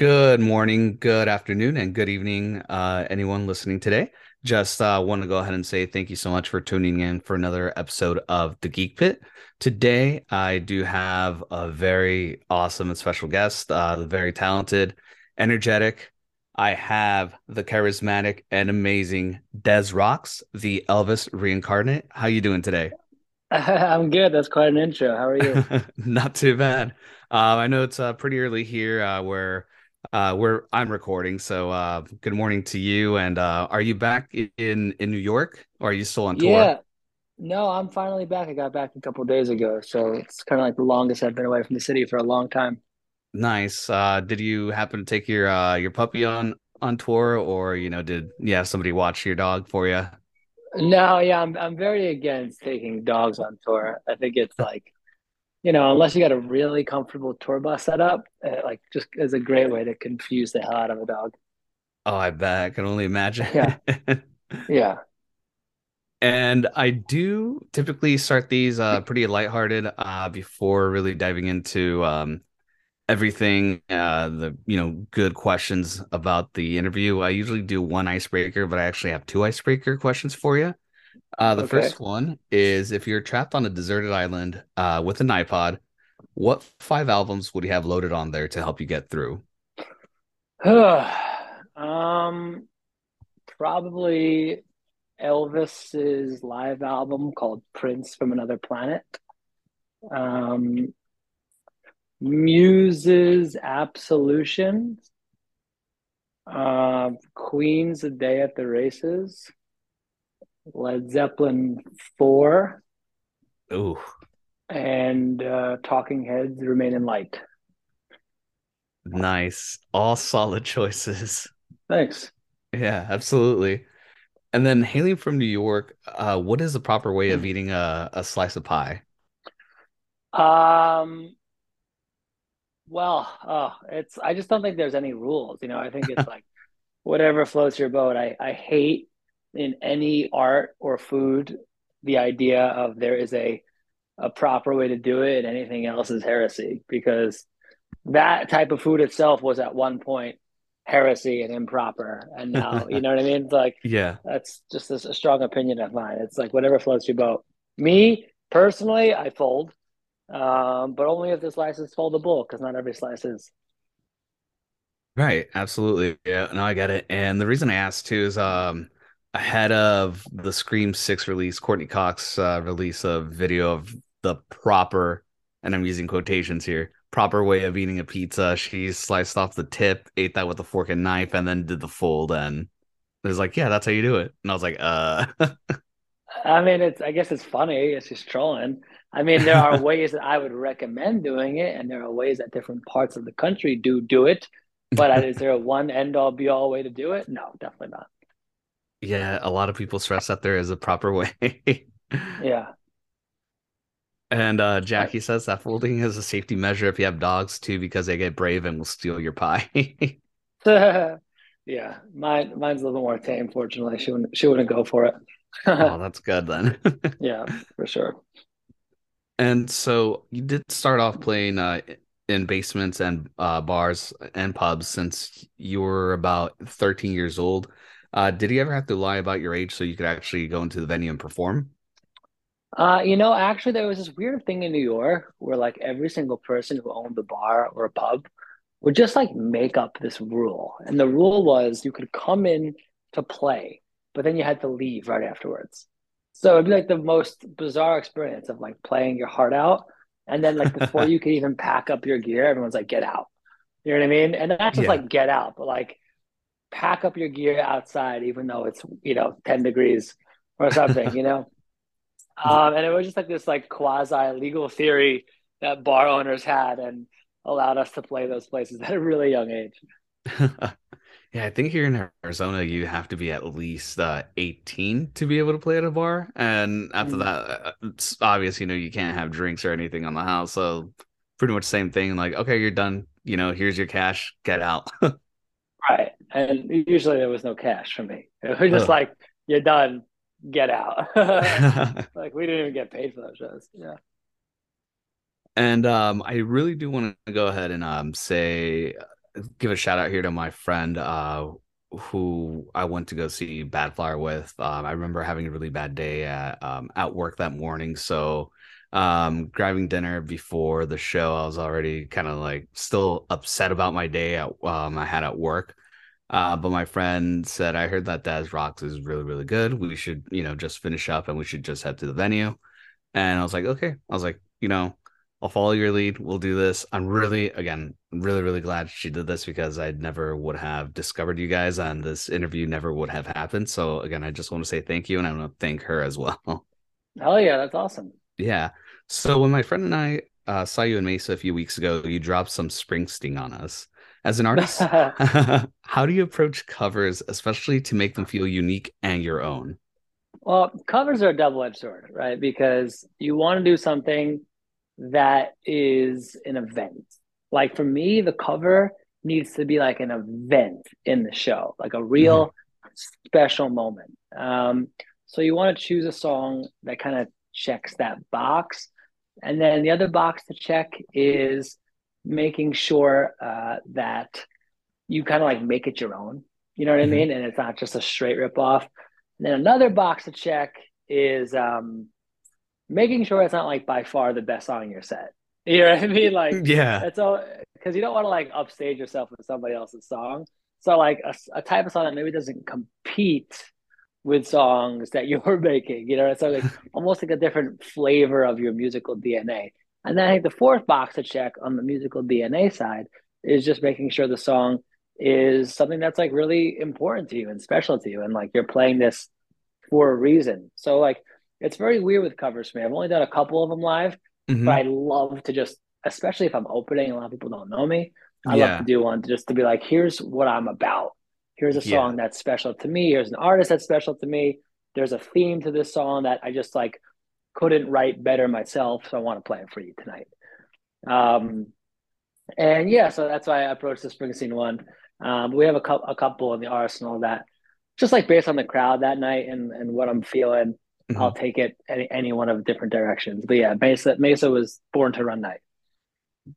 Good morning, good afternoon, and good evening, uh, anyone listening today. Just uh, want to go ahead and say thank you so much for tuning in for another episode of The Geek Pit. Today, I do have a very awesome and special guest, uh, very talented, energetic. I have the charismatic and amazing Des Rocs, the Elvis reincarnate. How you doing today? I'm good. That's quite an intro. How are you? Not too bad. Uh, I know it's uh, pretty early here uh, where uh, where I'm recording. So uh, good morning to you. And uh, are you back in in New York or are you still on tour? Yeah. No, I'm finally back. I got back a couple days ago, so it's kind of like the longest I've been away from the city for a long time. Nice. Uh, did you happen to take your uh, your puppy on on tour, or you know, did you have somebody watch your dog for you? No, yeah, I'm I'm very against taking dogs on tour. I think it's like, you know, unless you got a really comfortable tour bus setup, uh, like just is a great way to confuse the hell out of a dog. Oh, I bet. I can only imagine. Yeah, yeah. And I do typically start these uh pretty lighthearted uh before really diving into um everything uh the you know good questions about the interview. I usually do one icebreaker, but I actually have two icebreaker questions for you. Uh the Okay. first one is if you're trapped on a deserted island uh with an iPod, what five albums would you have loaded on there to help you get through? Um, probably Elvis's live album called Prince from Another Planet. Um, Muse's Absolution, uh, Queen's A Day at the Races, Led Zeppelin 4, Ooh, and uh, Talking Heads Remain in Light. nice. All solid choices. Thanks. Yeah, absolutely. And then hailing from New York, uh, what is the proper way of eating a, a slice of pie? Um, well, oh, it's I just don't think there's any rules. You know, I think it's like whatever floats your boat. I, I hate in any art or food the idea of there is a a proper way to do it and anything else is heresy because that type of food itself was at one point heresy and improper and now you know what I mean? It's like Yeah. that's just a, a strong opinion of mine. It's like whatever floats your boat. Me personally, I fold, um, but only if the slice is foldable because not every slice is. Right, absolutely. Yeah, no, I get it. And the reason I asked too is um ahead of the Scream 6 release, Courteney Cox uh, released a video of the proper, and I'm using quotations here, proper way of eating a pizza. She sliced off the tip, ate that with a fork and knife, and then did the fold. And it was like, yeah, that's how you do it. And I was like, uh, I mean, it's I guess it's funny. It's just trolling. I mean, there are ways that I would recommend doing it, and there are ways that different parts of the country do do it. But is there a one end all be all way to do it? No, definitely not. Yeah, a lot of people stress that there is a proper way. Yeah. And uh, I, Jackie says that folding is a safety measure if you have dogs too, because they get brave and will steal your pie. yeah, mine mine's a little more tame. Fortunately, she wouldn't she wouldn't go for it. Oh, that's good then. Yeah, for sure. And so you did start off playing uh, in basements and uh, bars and pubs since you were about 13 years old. Uh, did you ever have to lie about your age so you could actually go into the venue and perform? Uh, you know, actually, there was this weird thing in New York where like every single person who owned the bar or a pub would just like make up this rule. And the rule was you could come in to play, but then you had to leave right afterwards. So it'd be like the most bizarre experience of like playing your heart out. And then like before you could even pack up your gear, everyone's like, get out. You know what I mean? And not just Yeah. like get out, but like pack up your gear outside, even though it's, you know, 10 degrees or something, you know? Um, and it was just like this like quasi legal theory that bar owners had and allowed us to play those places at a really young age. Yeah, I think here in Arizona you have to be at least uh, 18 to be able to play at a bar. And after Mm, that, uh, it's obvious, you know, you can't have drinks or anything on the house. So pretty much same thing. Like, okay, you're done. You know, here's your cash. Get out. right. And usually there was no cash for me. It was just Ugh. like, you're done, get out. Like we didn't even get paid for those shows. Yeah. And um, I really do want to go ahead and um, say give a shout out here to my friend uh, who I went to go see Bad Badflower with. Um, I remember having a really bad day at um, at work that morning, so um, grabbing dinner before the show, I was already kind of like still upset about my day at, um, I had at work. Uh, but my friend said, I heard that Des Rocs is really, really good. We should, you know, just finish up and we should just head to the venue. And I was like, okay. I was like, you know, I'll follow your lead. We'll do this. I'm really, again, really, really glad she did this because I never would have discovered you guys and this interview never would have happened. So again, I just want to say thank you and I want to thank her as well. Oh yeah, that's awesome. Yeah. So when my friend and I uh, saw you in Mesa a few weeks ago, you dropped some Springsteen on us. As an artist, how do you approach covers, especially to make them feel unique and your own? Well, covers are a double-edged sword, right? Because you want to do something that is an event. Like for me, the cover needs to be like an event in the show, like a real mm-hmm. special moment. Um, so you want to choose a song that kind of checks that box. And then the other box to check is making sure uh, that you kind of like make it your own. You know what mm-hmm. I mean? And it's not just a straight rip off. And then another box to check is um, making sure it's not like by far the best song in your set. You know what I mean? Like, yeah, that's all because you don't want to like upstage yourself with somebody else's song. So, like, a, a type of song that maybe doesn't compete with songs that you're making, you know, so like almost like a different flavor of your musical DNA. And then I think the fourth box to check on the musical DNA side is just making sure the song is something that's like really important to you and special to you. And like you're playing this for a reason. So like it's very weird with covers for me. I've only done a couple of them live, mm-hmm. but I love to just, especially if I'm opening, and a lot of people don't know me. I yeah. love to do one just to be like, here's what I'm about. Here's a song yeah. that's special to me. Here's an artist that's special to me. There's a theme to this song that I just like couldn't write better myself. So I want to play it for you tonight. Um, and yeah, so that's why I approached the Springsteen one. Um, we have a, couple, a couple in the arsenal that just like based on the crowd that night and, and what I'm feeling, mm-hmm. I'll take it any, any one of different directions. But yeah, Mesa, Mesa was born to run night.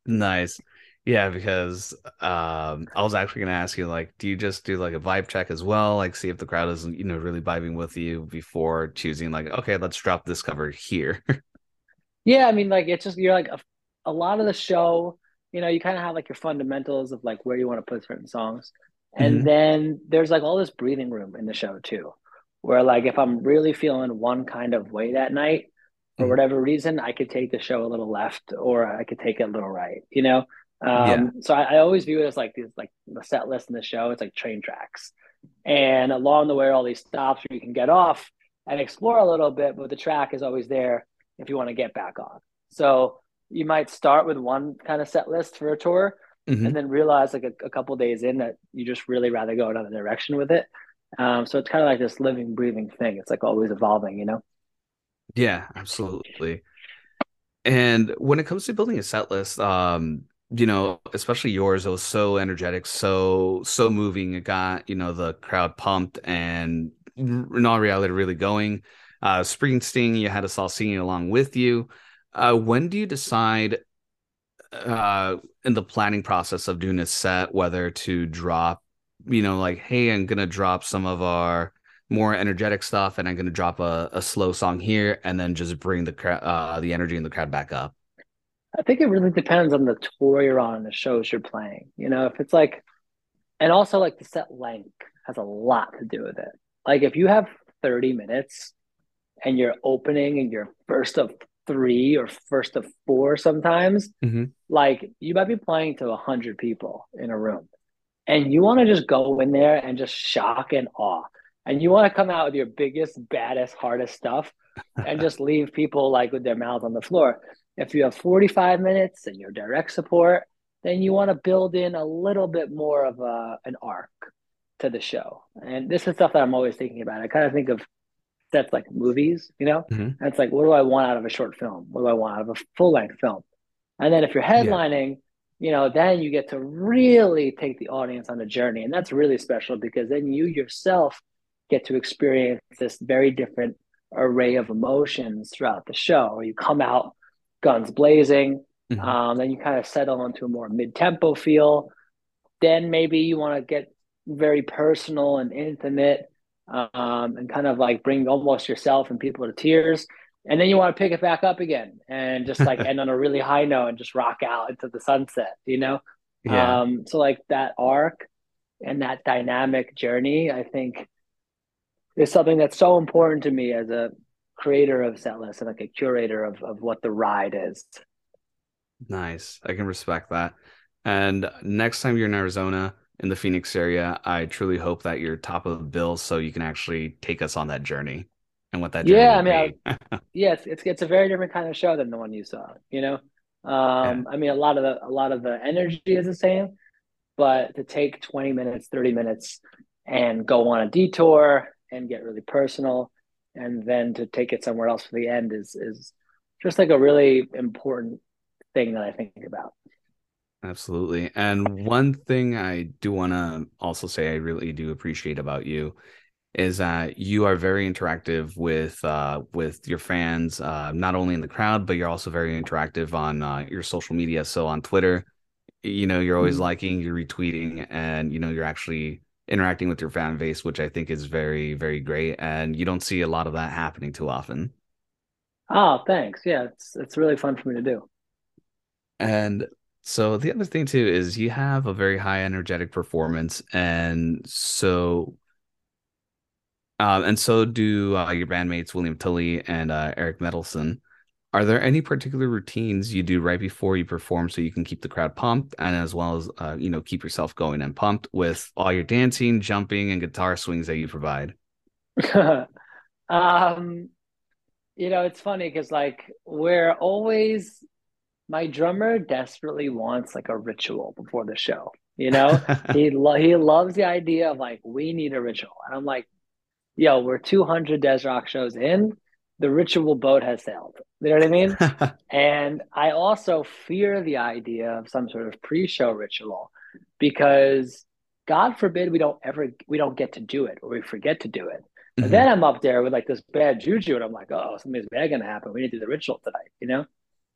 Nice. Yeah, because um, I was actually going to ask you, like, do you just do like a vibe check as well, like see if the crowd is, you know, really vibing with you before choosing, like, okay, let's drop this cover here. yeah, I mean, like, it's just you're like a, a lot of the show, you know, you kind of have like your fundamentals of like where you want to put certain songs, and mm-hmm. then there's like all this breathing room in the show too, where like if I'm really feeling one kind of way that night, for mm-hmm. whatever reason, I could take the show a little left or I could take it a little right, you know. Um, yeah. So I, I, always view it as like these, like the set list in the show. It's like train tracks, and along the way, all these stops where you can get off and explore a little bit, but the track is always there if you want to get back on. So you might start with one kind of set list for a tour, mm-hmm. and then realize like a, a couple days in that you just really rather go another direction with it. Um, so it's kind of like this living, breathing thing. It's like always evolving, you know. Yeah, absolutely. And when it comes to building a set list, um, you know, especially yours, it was so energetic, so so moving. It got you know the crowd pumped, and in all reality, really going. Uh, Springsteen, you had us all singing along with you. Uh, when do you decide uh, in the planning process of doing a set whether to drop, you know, like, hey, I'm gonna drop some of our more energetic stuff, and I'm gonna drop a, a slow song here, and then just bring the uh, the energy in the crowd back up. I think it really depends on the tour you're on and the shows you're playing. You know, if it's like, and also like the set length has a lot to do with it. Like if you have 30 minutes and you're opening and you're first of three or first of four sometimes, mm-hmm. like you might be playing to 100 people in a room. And you want to just go in there and just shock and awe. And you want to come out with your biggest, baddest, hardest stuff and just leave people like with their mouth on the floor. If you have 45 minutes and you're direct support, then you want to build in a little bit more of a, an arc to the show. And this is stuff that I'm always thinking about. I kind of think of sets like movies, you know? Mm-hmm. And it's like, what do I want out of a short film? What do I want out of a full length film? And then if you're headlining, yeah. you know, then you get to really take the audience on a journey. And that's really special because then you yourself get to experience this very different array of emotions throughout the show, you come out guns blazing. Mm-hmm. Um, then you kind of settle into a more mid tempo feel. then maybe you want to get very personal and intimate um, and kind of like bring almost yourself and people to tears. And then you want to pick it back up again and just like end on a really high note and just rock out into the sunset, you know? Yeah. Um, so like that arc and that dynamic journey, I think is something that's so important to me as a creator of setlist and like a curator of, of what the ride is. Nice. I can respect that. And next time you're in Arizona, in the Phoenix area, I truly hope that you're top of the bill so you can actually take us on that journey and what that yeah, I mean, I, yeah, it's, it's, it's a very different kind of show than the one you saw. You know, um, yeah. I mean, a lot of the a lot of the energy is the same, but to take twenty minutes, thirty minutes, and go on a detour and get really personal, and then to take it somewhere else for the end is is just like a really important thing that I think about. Absolutely. And one thing I do want to also say I really do appreciate about you is that you are very interactive with uh, with your fans, uh, not only in the crowd, but you're also very interactive on uh, your social media. So on Twitter, you know, you're always mm-hmm. liking, you're retweeting, and you know, you're actually interacting with your fan base, which I think is very, very great. And you don't see a lot of that happening too often. Oh, thanks. Yeah, it's it's really fun for me to do. And so the other thing too is you have a very high energetic performance, and so um, and so do uh, your bandmates William Tully and uh, Eric Medelson. Are there any particular routines you do right before you perform so you can keep the crowd pumped and as well as uh, you know keep yourself going and pumped with all your dancing, jumping, and guitar swings that you provide? um, you know, it's funny because like we're always my drummer desperately wants like a ritual before the show. You know, he lo- he loves the idea of like we need a ritual, and I'm like, yo, we're 200 Des Rock shows in. The ritual boat has sailed. You know what I mean? and I also fear the idea of some sort of pre-show ritual because God forbid we don't ever we don't get to do it or we forget to do it. Mm-hmm. then I'm up there with like this bad juju, and I'm like, oh, something's bad gonna happen. We need to do the ritual tonight, you know?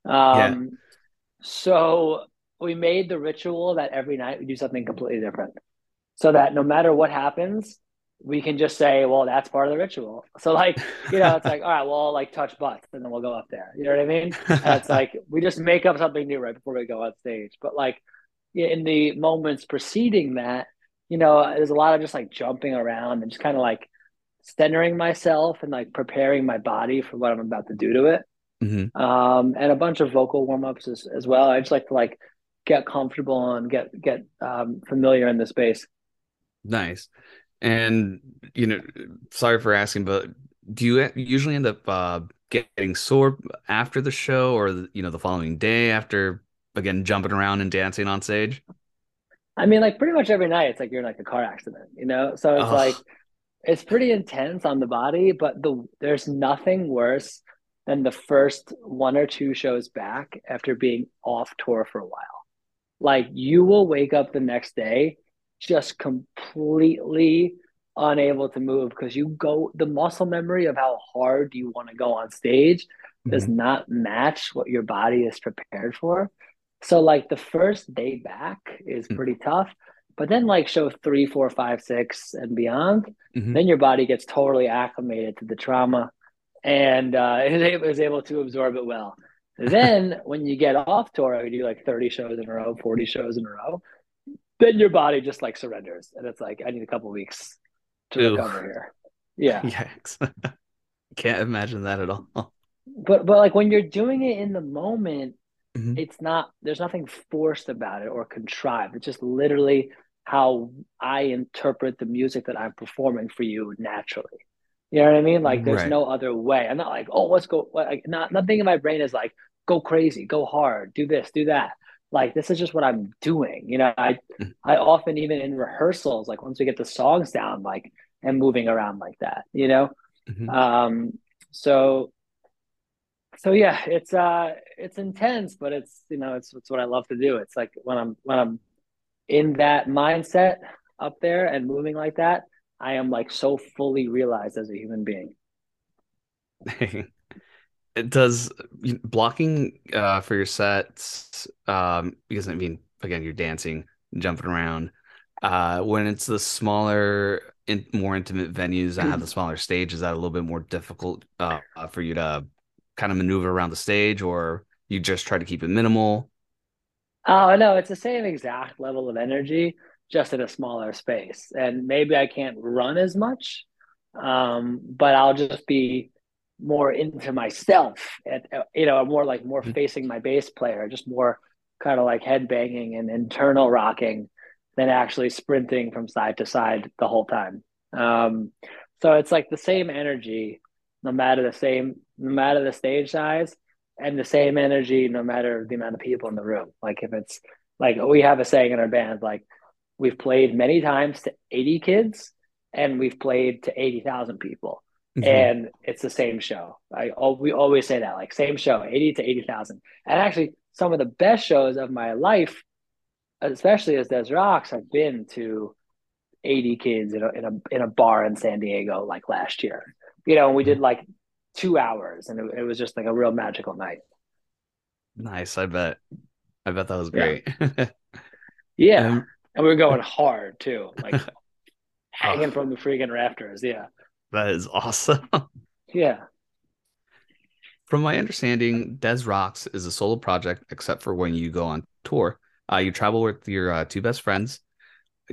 Um, yeah. So we made the ritual that every night we do something completely different, so that no matter what happens, we can just say, well, that's part of the ritual. So like, you know, it's like, all right, well, I'll like touch butts and then we'll go up there. You know what I mean? And it's like we just make up something new right before we go on stage. But like in the moments preceding that, you know, there's a lot of just like jumping around and just kind of like centering myself and like preparing my body for what I'm about to do to it. Mm-hmm. Um, and a bunch of vocal warm ups as, as well. I just like to like get comfortable and get get um, familiar in the space. Nice. And you know, sorry for asking, but do you usually end up uh, getting sore after the show, or you know, the following day after again jumping around and dancing on stage? I mean, like pretty much every night, it's like you're in like a car accident, you know. So it's oh. like it's pretty intense on the body, but the there's nothing worse than the first one or two shows back after being off tour for a while. Like you will wake up the next day just completely unable to move because you go the muscle memory of how hard you want to go on stage mm-hmm. does not match what your body is prepared for. So like the first day back is mm-hmm. pretty tough. But then like show three, four, five, six and beyond, mm-hmm. then your body gets totally acclimated to the trauma and uh, is able to absorb it well. then when you get off tour, you do like 30 shows in a row, 40 shows in a row, then your body just like surrenders. And it's like, I need a couple weeks to Ew. recover here. Yeah. Yikes. Can't imagine that at all. But but like when you're doing it in the moment, mm-hmm. it's not there's nothing forced about it or contrived. It's just literally how I interpret the music that I'm performing for you naturally. You know what I mean? Like there's right. no other way. I'm not like, oh, let's go. Like not nothing in my brain is like, go crazy, go hard, do this, do that. Like this is just what I'm doing. You know, I mm. I often even in rehearsals, like once we get the songs down, like and moving around like that. You know, mm-hmm. um, so so yeah, it's uh it's intense, but it's you know it's it's what I love to do. It's like when I'm when I'm in that mindset up there and moving like that, I am like so fully realized as a human being. it does blocking uh, for your sets um, because I mean again you're dancing, jumping around. uh, when it's the smaller, in, more intimate venues that have the smaller stage, is that a little bit more difficult uh, for you to kind of maneuver around the stage, or you just try to keep it minimal? Oh no, it's the same exact level of energy, just in a smaller space. And maybe I can't run as much, um, but I'll just be more into myself, and you know, more like more Mhm. facing my bass player, just more kind of like head banging and internal rocking than actually sprinting from side to side the whole time. Um, so it's like the same energy, no matter the same, no matter the stage size, and the same energy no matter the amount of people in the room. Like if it's like we have a saying in our band, like we've played many times to 80 kids and we've played to 80,000 people. Mhm. And it's the same show. I we always say that, like same show, 80 to 80,000. And actually some of the best shows of my life, especially as Des Rocs, have been to 80 kids in a, in a in a bar in San Diego like last year. You know, and we did like two hours and it, it was just like a real magical night. Nice, I bet. I bet that was Yeah. great. Yeah. Um, And we were going hard too, like hanging oh, from the freaking rafters. Yeah. That is awesome. Yeah. From my understanding, Des Rocs is a solo project, except for when you go on tour. Uh, you travel with your uh, two best friends.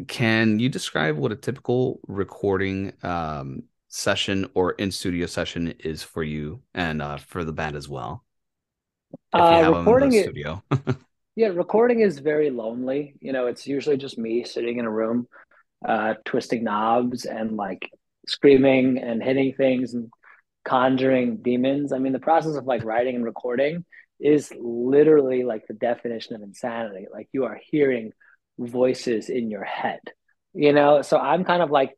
Can you describe what a typical recording um, session or in studio session is for you and uh, for the band as well, if you Uh, have them in the recording it, studio? yeah, recording is very lonely. You know, it's usually just me sitting in a room, uh, twisting knobs and like screaming and hitting things and conjuring demons. I mean, the process of like writing and recording is literally like the definition of insanity. Like you are hearing voices in your head, you know? So I'm kind of like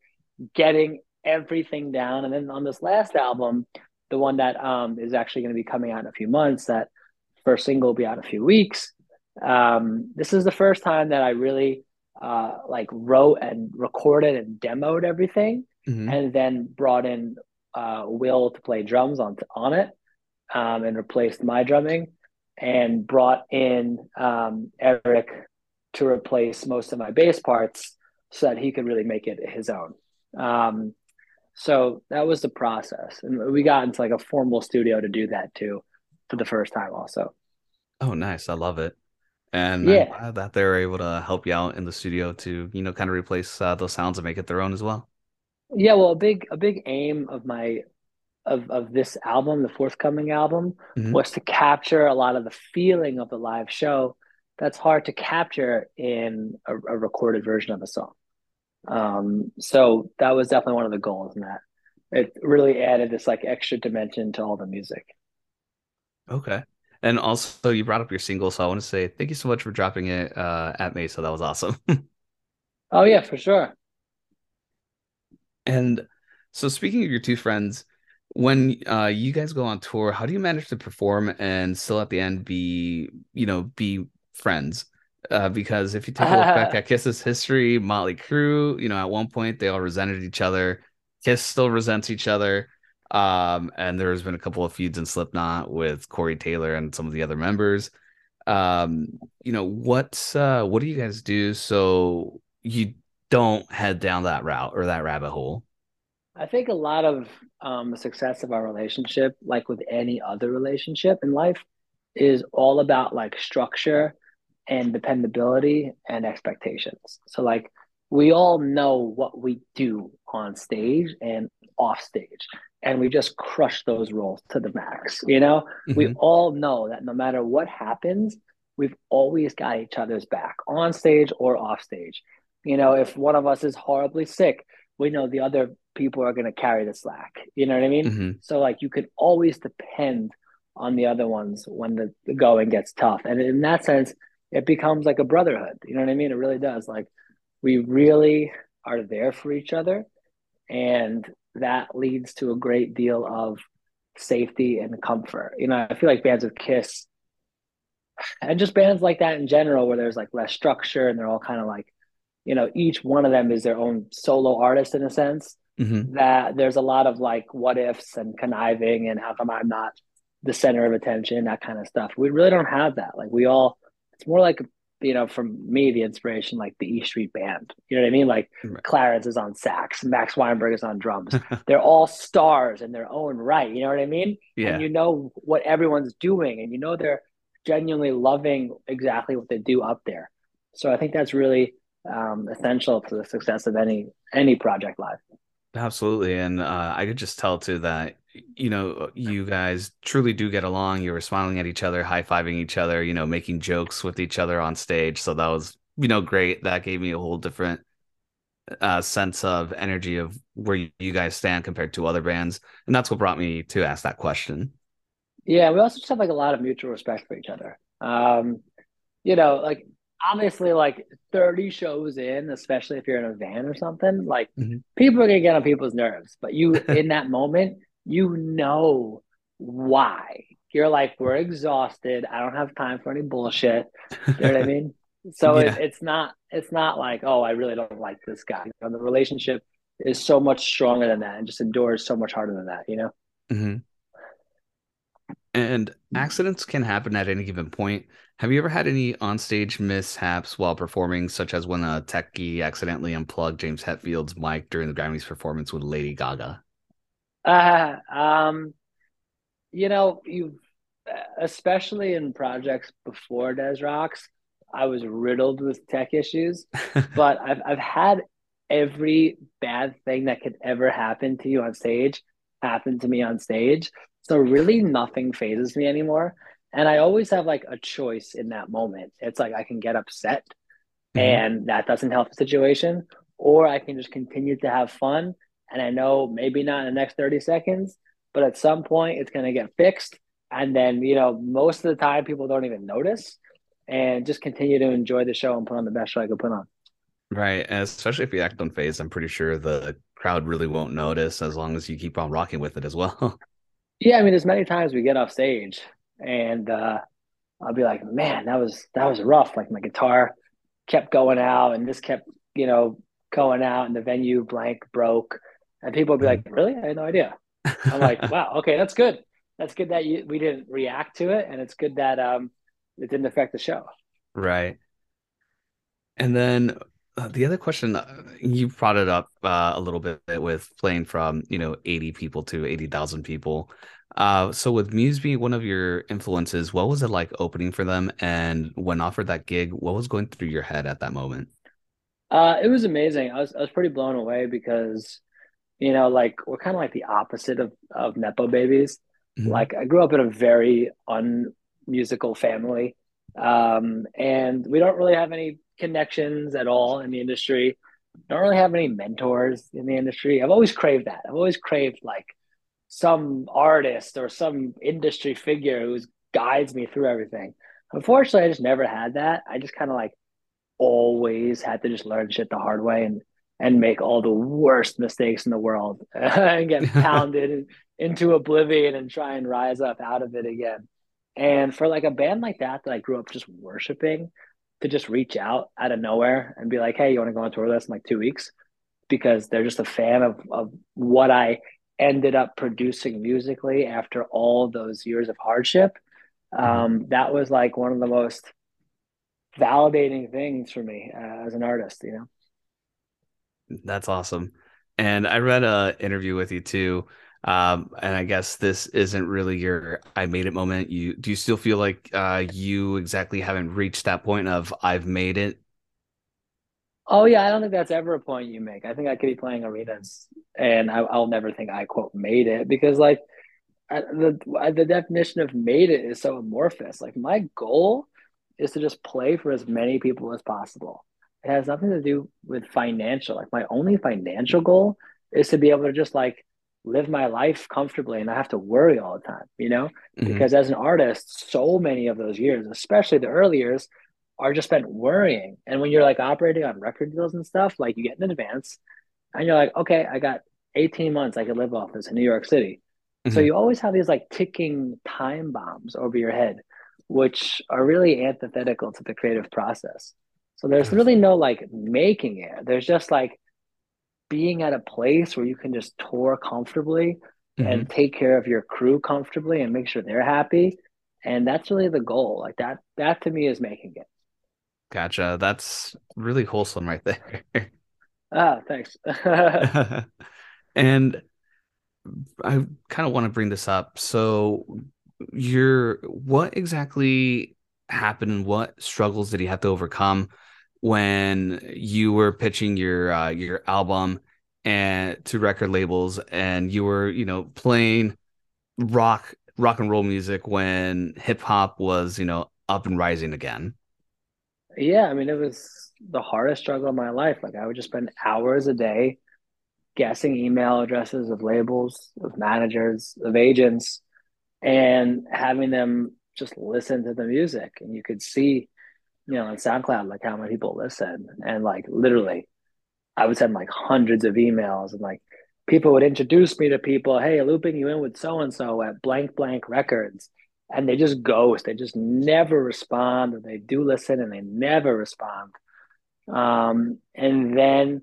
getting everything down. And then on this last album, the one that um, is actually going to be coming out in a few months, that first single will be out in a few weeks. Um, this is the first time that I really uh, like wrote and recorded and demoed everything, hmm and then brought in uh, Will to play drums on on it, um, and replaced my drumming, and brought in um, Eric to replace most of my bass parts so that he could really make it his own. Um, so that was the process, and we got into like a formal studio to do that too, for the first time also. Oh, nice. I love it. And I'm Yeah, glad that they're able to help you out in the studio to, you know, kind of replace uh, those sounds and make it their own as well. Yeah. Well, a big a big aim of my of of this album, the forthcoming album, hmm was to capture a lot of the feeling of the live show that's hard to capture in a, a recorded version of a song. Um, so that was definitely one of the goals in that. It really added this like extra dimension to all the music. Okay. And also, you brought up your single, so I want to say thank you so much for dropping it uh, at Mesa. That was awesome. Oh yeah, for sure. And so, speaking of your two friends, when uh, you guys go on tour, how do you manage to perform and still at the end be, you know, be friends? Uh, because if you take a look back at Kiss's history, Motley Crue, you know, at one point they all resented each other. Kiss still resents each other. Um, and there's been a couple of feuds in Slipknot with Corey Taylor and some of the other members. Um, you know, what uh what do you guys do so you don't head down that route or that rabbit hole? I think a lot of um, the success of our relationship, like with any other relationship in life, is all about like structure and dependability and expectations. So, like, we all know what we do on stage and off stage, and we just crush those roles to the max. You know, we hmm all know that no matter what happens, we've always got each other's back on stage or off stage. You know, if one of us is horribly sick, we know the other people are going to carry the slack. You know what I mean? hmm So like you could always depend on the other ones when the, the going gets tough. And in that sense, it becomes like a brotherhood. You know what I mean? It really does. Like we really are there for each other. And that leads to a great deal of safety and comfort. You know, I feel like bands of Kiss and just bands like that in general, where there's like less structure and they're all kind of like, you know, each one of them is their own solo artist in a sense hmm that there's a lot of like what ifs and conniving and how come I'm not the center of attention, that kind of stuff. We really don't have that. Like we all, it's more like you know, from me, the inspiration, like the E Street Band. You know what I mean? Like right. Clarence is on sax, Max Weinberg is on drums. They're all stars in their own right. You know what I mean? Yeah. And you know what everyone's doing, and you know they're genuinely loving exactly what they do up there. So I think that's really um, essential to the success of any any project live. Absolutely, and uh, I could just tell too that you know you guys truly do get along. You were smiling at each other, high fiving each other, you know, making jokes with each other on stage. So that was you know great. That gave me a whole different uh, sense of energy of where you guys stand compared to other bands, and that's what brought me to ask that question. Yeah, we also just have like a lot of mutual respect for each other. Um, you know, like obviously like 30 shows in, especially if you're in a van or something, like mm-hmm. people are gonna get on people's nerves. But you in that moment, you know why. You're like, we're exhausted. I don't have time for any bullshit. You know what I mean? So yeah. it, it's not it's not like, oh, I really don't like this guy. You know, the relationship is so much stronger than that and just endures so much harder than that, you know? Mm-hmm. And accidents can happen at any given point. Have you ever had any onstage mishaps while performing, such as when a techie accidentally unplugged James Hetfield's mic during the Grammys performance with Lady Gaga? Uh, um, you know, you especially in projects before Des Rocs, I was riddled with tech issues, but I've I've had every bad thing that could ever happen to you on stage happen to me on stage. So really nothing fazes me anymore. And I always have like a choice in that moment. It's like I can get upset mm-hmm. and that doesn't help the situation, or I can just continue to have fun. And I know maybe not in the next 30 seconds, but at some point it's going to get fixed. And then, you know, most of the time people don't even notice and just continue to enjoy the show and put on the best show I could put on. Right. And especially if you act on phase, I'm pretty sure the crowd really won't notice as long as you keep on rocking with it as well. Yeah, I mean, as many times we get off stage and uh, I'll be like, man, that was that was rough. Like my guitar kept going out and this kept, you know, going out and the venue blank broke. And people would be like, Really? I had no idea. I'm like, wow, okay, that's good. That's good that you, we didn't react to it, and it's good that um it didn't affect the show. Right. And then uh, the other question uh, you brought it up uh, a little bit with playing from you know 80 people to 80,000 people. Uh, so with Muse being one of your influences, what was it like opening for them? And when offered that gig, what was going through your head at that moment? Uh, it was amazing. I was I was pretty blown away because, you know, like we're kind of like the opposite of of nepo babies. Mm-hmm. Like I grew up in a very unmusical family, um, and we don't really have any connections at all in the industry. Don't really have any mentors in the industry. I've always craved that. I've always craved like some artist or some industry figure who guides me through everything. Unfortunately, I just never had that. I just kind of like always had to just learn shit the hard way and and make all the worst mistakes in the world and get pounded into oblivion and try and rise up out of it again. And for like a band like that that I grew up just worshiping, to just reach out out of nowhere and be like, hey, you want to go on tour with us in like two weeks? Because they're just a fan of, of what I ended up producing musically after all those years of hardship. Mm-hmm. Um, that was like one of the most validating things for me uh, as an artist, you know? That's awesome. And I read a interview with you too um, and I guess this isn't really your I made it moment. You do you still feel like uh, you exactly haven't reached that point of I've made it? Oh yeah, I don't think that's ever a point you make. I think I could be playing arenas, and I, will never think I quote made it because like the the definition of made it is so amorphous. Like my goal is to just play for as many people as possible. It has nothing to do with financial. Like my only financial goal is to be able to just like live my life comfortably and I have to worry all the time, you know? Mm-hmm. Because as an artist, so many of those years, especially the early years, are just spent worrying. And when you're like operating on record deals and stuff, like you get in advance and you're like, okay, I got 18 months I could live off this in New York City. Mm-hmm. So you always have these like ticking time bombs over your head, which are really antithetical to the creative process. So there's really no like making it. There's just like being at a place where you can just tour comfortably mm-hmm. and take care of your crew comfortably and make sure they're happy and that's really the goal like that that to me is making it Gotcha. That's really wholesome right there. Ah, thanks. And I kind of want to bring this up. So, you're what exactly happened and what struggles did he have to overcome when you were pitching your uh, your album and to record labels and you were, you know, playing rock rock and roll music when hip hop was, you know, up and rising again? Yeah, I mean, it was the hardest struggle of my life. Like I would just spend hours a day guessing email addresses of labels, of managers, of agents, and having them just listen to the music. And you could see, you know, on SoundCloud, like how many people listen. And like literally, I would send like hundreds of emails and like people would introduce me to people. Hey, looping you in with so and so at blank blank records. And they just ghost. They just never respond. Or they do listen and they never respond. Um, and then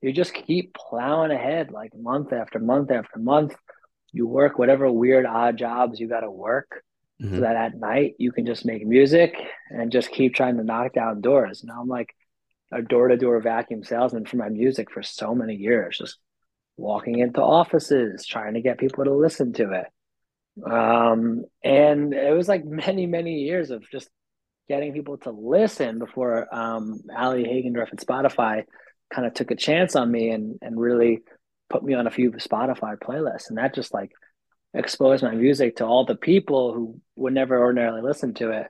you just keep plowing ahead like month after month after month. You work whatever weird odd jobs you got to work so hmm that at night you can just make music and just keep trying to knock down doors. Now I'm like a door to door vacuum salesman for my music for so many years, just walking into offices, trying to get people to listen to it. Um, and it was like many, many years of just getting people to listen before um, Ali Hagendorf at Spotify kind of took a chance on me and and really put me on a few Spotify playlists, and that just like exposed my music to all the people who would never ordinarily listen to it.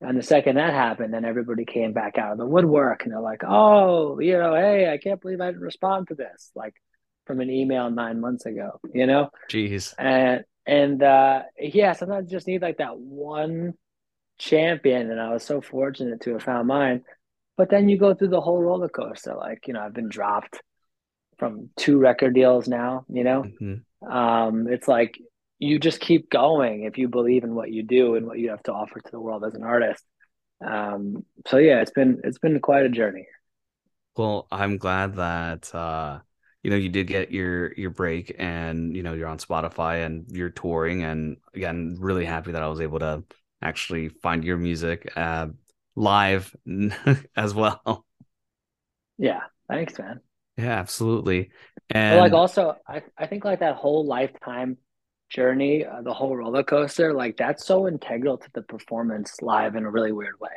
And the second that happened, then everybody came back out of the woodwork, and they're like, "Oh, you know, hey, I can't believe I didn't respond to this." Like from an email nine months ago, you know, Jeez. and and uh, yeah, sometimes you just need like that one champion, and I was so fortunate to have found mine. But then you go through the whole roller coaster. Like, you know, I've been dropped from two record deals now, you know? hmm Um, it's like you just keep going if you believe in what you do and what you have to offer to the world as an artist. Um, so yeah, it's been it's been quite a journey. Well, I'm glad that uh you know you did get your your break and you know you're on Spotify and you're touring and again really happy that I was able to actually find your music uh live as well. Yeah, thanks, man. Yeah, absolutely. But like also, I I think like that whole lifetime journey, uh, the whole roller coaster, like that's so integral to the performance live in a really weird way.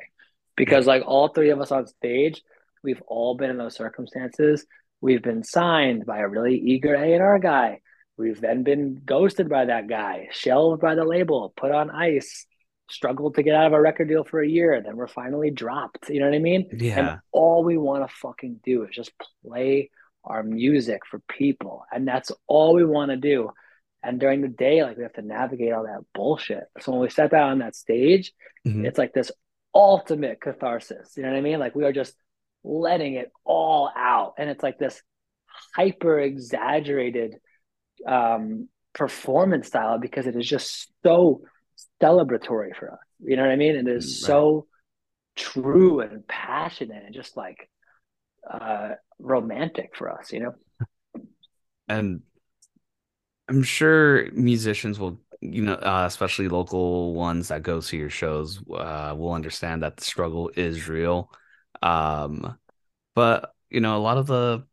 Because like all three of us on stage, we've all been in those circumstances. We've been signed by a really eager A&R guy. We've then been ghosted by that guy, shelved by the label, put on ice, struggled to get out of a record deal for a year, then we're finally dropped. You know what I mean? Yeah. And all we want to fucking do is just play our music for people. And that's all we want to do. And during the day, like we have to navigate all that bullshit. So when we step out on that stage, mhm, it's like this ultimate catharsis. You know what I mean? Like we are just letting it all out. And it's like this hyper exaggerated um, performance style because it is just so celebratory for us. You know what I mean? It is right. so true and passionate and just like uh, romantic for us, you know? And I'm sure musicians will, you know, uh, especially local ones that go to your shows, uh, will understand that the struggle is real. Um, but you know, a lot of the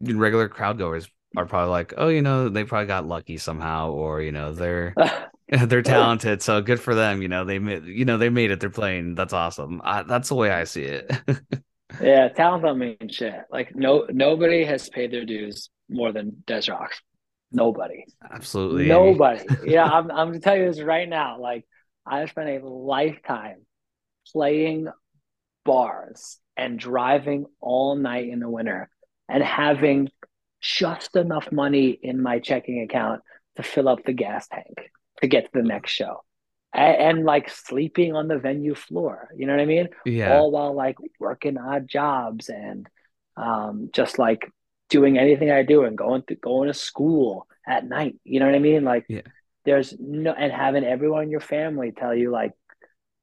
regular crowd goers are probably like, oh, you know, they probably got lucky somehow, or you know, they're they're talented, so good for them. You know, they made, you know, they made it. They're playing. That's awesome. I, that's the way I see it. yeah, talent don't mean shit. Like no nobody has paid their dues more than Des Rocs. Nobody. Absolutely. Nobody. Yeah, I'm I'm gonna tell you this right now. Like I've spent a lifetime playing bars and driving all night in the winter and having just enough money in my checking account to fill up the gas tank to get to the next show. And, and like sleeping on the venue floor, you know what I mean? Yeah. All while like working odd jobs and um, just like doing anything I do and going to going to school at night. You know what I mean? Like Yeah. there's no and having everyone in your family tell you like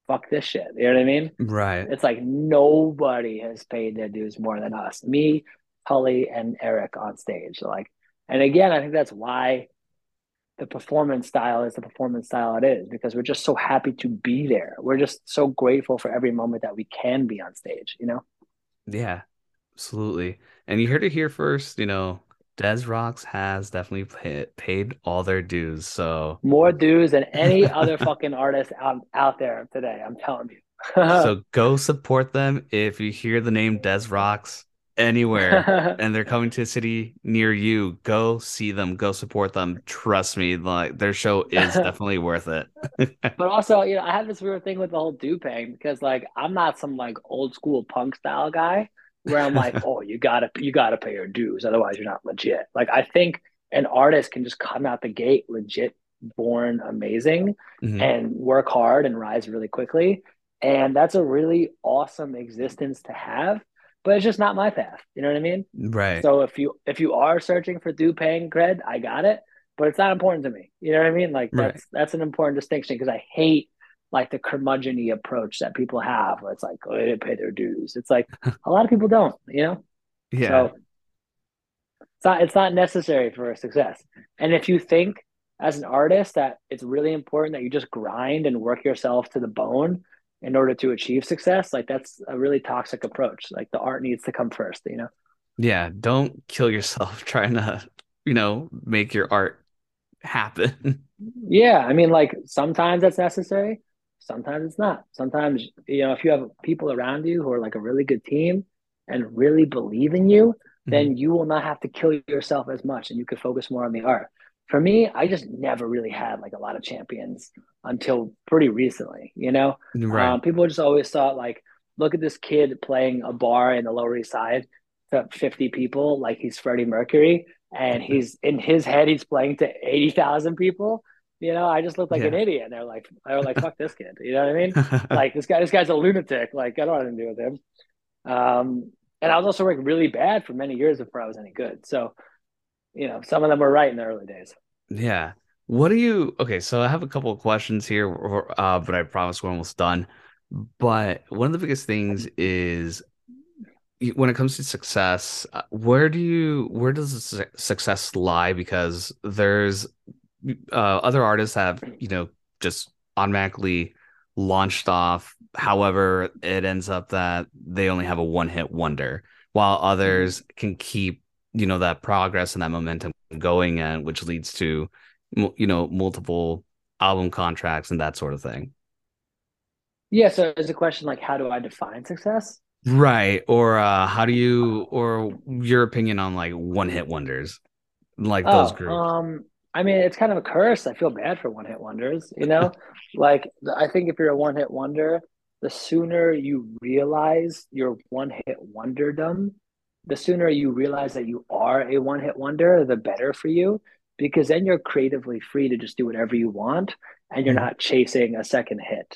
fuck this shit. You know what I mean? Right. It's like nobody has paid their dues more than us. Me, Holly, and Eric on stage. Like, and again, I think that's why the performance style is the performance style it is because we're just so happy to be there. We're just so grateful for every moment that we can be on stage, you know? Yeah, absolutely. And you heard it here first, you know, Des Rocs has definitely pay, paid all their dues. So more dues than any other fucking artist out, out there today. I'm telling you. so go support them if you hear the name Des Rocs anywhere and they're coming to a city near you. Go see them. Go support them. Trust me, like their show is definitely worth it. but also, you know, I have this weird thing with the whole duping because like I'm not some like old school punk style guy where I'm like, oh, you gotta you gotta pay your dues, otherwise you're not legit. Like I think an artist can just come out the gate legit, born amazing, mm-hmm. and work hard and rise really quickly, and that's a really awesome existence to have. But it's just not my path. You know what I mean? Right. So if you if you are searching for due paying cred, I got it, but it's not important to me. You know what I mean? Like that's right. that's an important distinction because I hate like the curmudgeon approach that people have where it's like, oh, they didn't pay their dues. It's like a lot of people don't, you know? Yeah. So it's not it's not necessary for success. And if you think as an artist that it's really important that you just grind and work yourself to the bone in order to achieve success, like that's a really toxic approach. Like the art needs to come first, you know? Yeah. Don't kill yourself trying to, you know, make your art happen. Yeah. I mean, like sometimes that's necessary sometimes it's not. Sometimes, you know, if you have people around you who are like a really good team and really believe in you, mm-hmm. then you will not have to kill yourself as much and you could focus more on the art. For me, I just never really had like a lot of champions until pretty recently, you know? Right. Um, people just always thought like, look at this kid playing a bar in the Lower East Side to 50 people like he's Freddie Mercury and he's in his head he's playing to 80,000 people you know, I just looked like yeah. an idiot. And they're like, they were like, fuck this kid. You know what I mean? like this guy, this guy's a lunatic. Like I don't want to deal with him. Um, and I was also working really bad for many years before I was any good. So, you know, some of them were right in the early days. Yeah. What do you? Okay, so I have a couple of questions here, uh, but I promise we're almost done. But one of the biggest things is when it comes to success, uh, where do you where does success lie? Because there's uh, other artists have you know just automatically launched off. However, it ends up that they only have a one hit wonder, while others can keep you know that progress and that momentum going, and which leads to you know multiple album contracts and that sort of thing. Yeah. So there's a question like, how do I define success? Right. Or uh, how do you, or your opinion on like one hit wonders, like oh, those groups? Um, I mean, it's kind of a curse. I feel bad for one hit wonders, you know? like, I think if you're a one hit wonder, the sooner you realize your one hit wonderdom, the sooner you realize that you are a one hit wonder, the better for you, because then you're creatively free to just do whatever you want and you're mm-hmm. not chasing a second hit.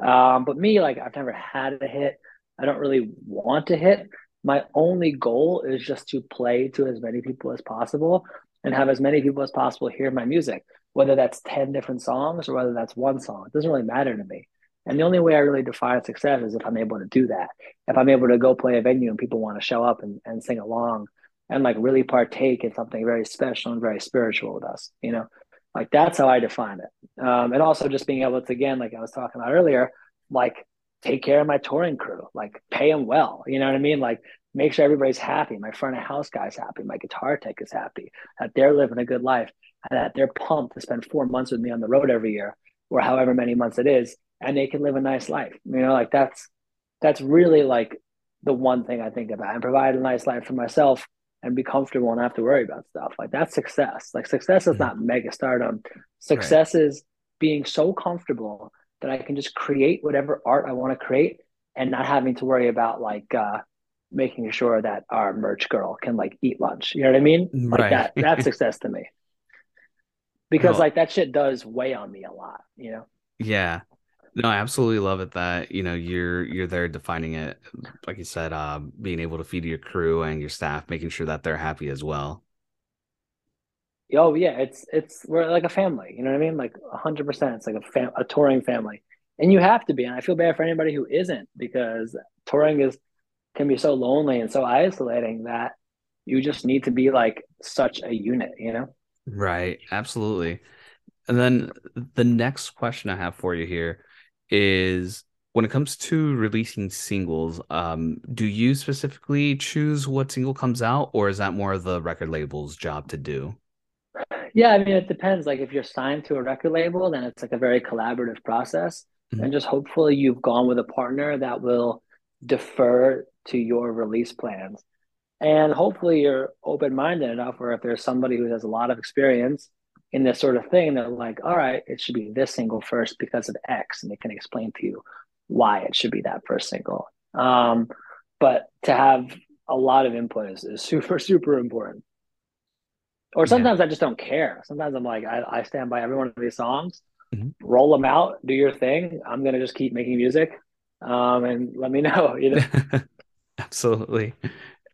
Um, but me, like, I've never had a hit. I don't really want to hit. My only goal is just to play to as many people as possible and have as many people as possible hear my music, whether that's 10 different songs or whether that's one song. It doesn't really matter to me. And the only way I really define success is if I'm able to do that. If I'm able to go play a venue and people want to show up and, and sing along and like really partake in something very special and very spiritual with us, you know, like that's how I define it. Um, and also just being able to, again, like I was talking about earlier, like take care of my touring crew, like pay them well. You know what I mean? Like make sure everybody's happy. My front of house guy's happy. My guitar tech is happy that they're living a good life and that they're pumped to spend four months with me on the road every year or however many months it is. And they can live a nice life. You know, like that's, that's really like the one thing I think about and provide a nice life for myself and be comfortable and not have to worry about stuff. Like that's success. Like success is mm-hmm. not mega stardom. Success right. is being so comfortable that I can just create whatever art I want to create and not having to worry about like uh, making sure that our merch girl can like eat lunch. You know what I mean? Like right. that that's success to me. Because no. like that shit does weigh on me a lot, you know? Yeah. No, I absolutely love it that, you know, you're you're there defining it, like you said, uh, being able to feed your crew and your staff, making sure that they're happy as well. Oh yeah, it's it's we're like a family, you know what I mean? Like hundred percent. It's like a fam- a touring family. And you have to be. And I feel bad for anybody who isn't because touring is can be so lonely and so isolating that you just need to be like such a unit, you know? Right. Absolutely. And then the next question I have for you here is when it comes to releasing singles, um, do you specifically choose what single comes out, or is that more of the record label's job to do? Yeah, I mean, it depends. Like, if you're signed to a record label, then it's like a very collaborative process. Mm-hmm. And just hopefully you've gone with a partner that will defer to your release plans. And hopefully you're open minded enough where if there's somebody who has a lot of experience in this sort of thing, they're like, all right, it should be this single first because of X. And they can explain to you why it should be that first single. Um, but to have a lot of input is, is super, super important. Or sometimes yeah. I just don't care. Sometimes I'm like, I, I stand by every one of these songs, mm-hmm. roll them out, do your thing. I'm gonna just keep making music, um, and let me know. You know, absolutely.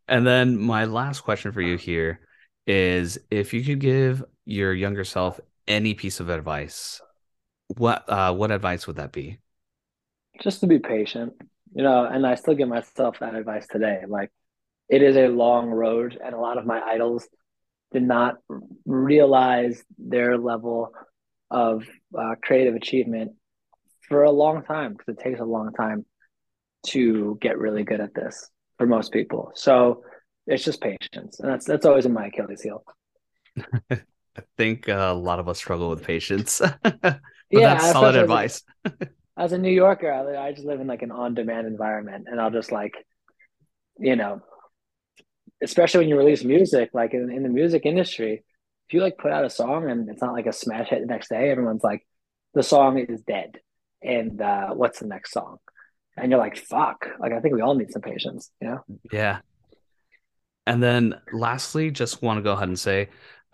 And then my last question for you here is: if you could give your younger self any piece of advice, what uh, what advice would that be? just to be patient, you know, and I still give myself that advice today. Like, it is a long road, and a lot of my idols did not realize their level of uh, creative achievement for a long time because it takes a long time to get really good at this for most people. So it's just patience, and that's that's always in my Achilles heel. I think uh, a lot of us struggle with patience. but yeah, that's solid advice as a New Yorker, I, I just live in like an on-demand environment, and I'll just like, you know, especially when you release music, like in, in the music industry, if you like put out a song and it's not like a smash hit the next day, everyone's like, the song is dead, and uh, what's the next song? And you're like, fuck. Like I think we all need some patience, you know? Yeah. And then lastly, just want to go ahead and say,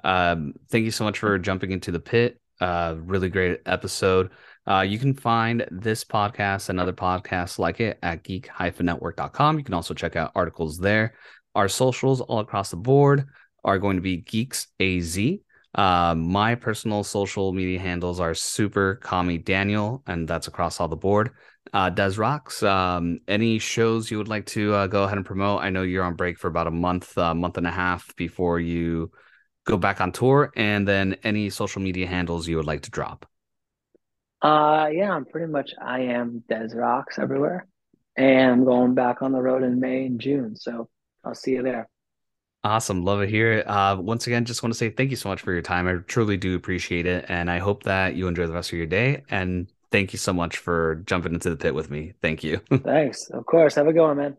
um, thank you so much for jumping into the pit. Uh, really great episode. Uh, you can find this podcast and other podcasts like it at geek-network.com. You can also check out articles there. Our socials all across the board are going to be Geeks AZ. Uh, my personal social media handles are super Kami Daniel, and that's across all the board. Uh, Des Rocs, um, any shows you would like to uh, go ahead and promote? I know you're on break for about a month, uh, month and a half before you go back on tour, and then any social media handles you would like to drop. Uh, yeah, I'm pretty much I am Des Rocs everywhere, and I'm going back on the road in May and June. So I'll see you there. Awesome, love it here. Uh, once again, just want to say thank you so much for your time. I truly do appreciate it, and I hope that you enjoy the rest of your day. And thank you so much for jumping into the pit with me. Thank you. Thanks. Of course. Have a good one, man.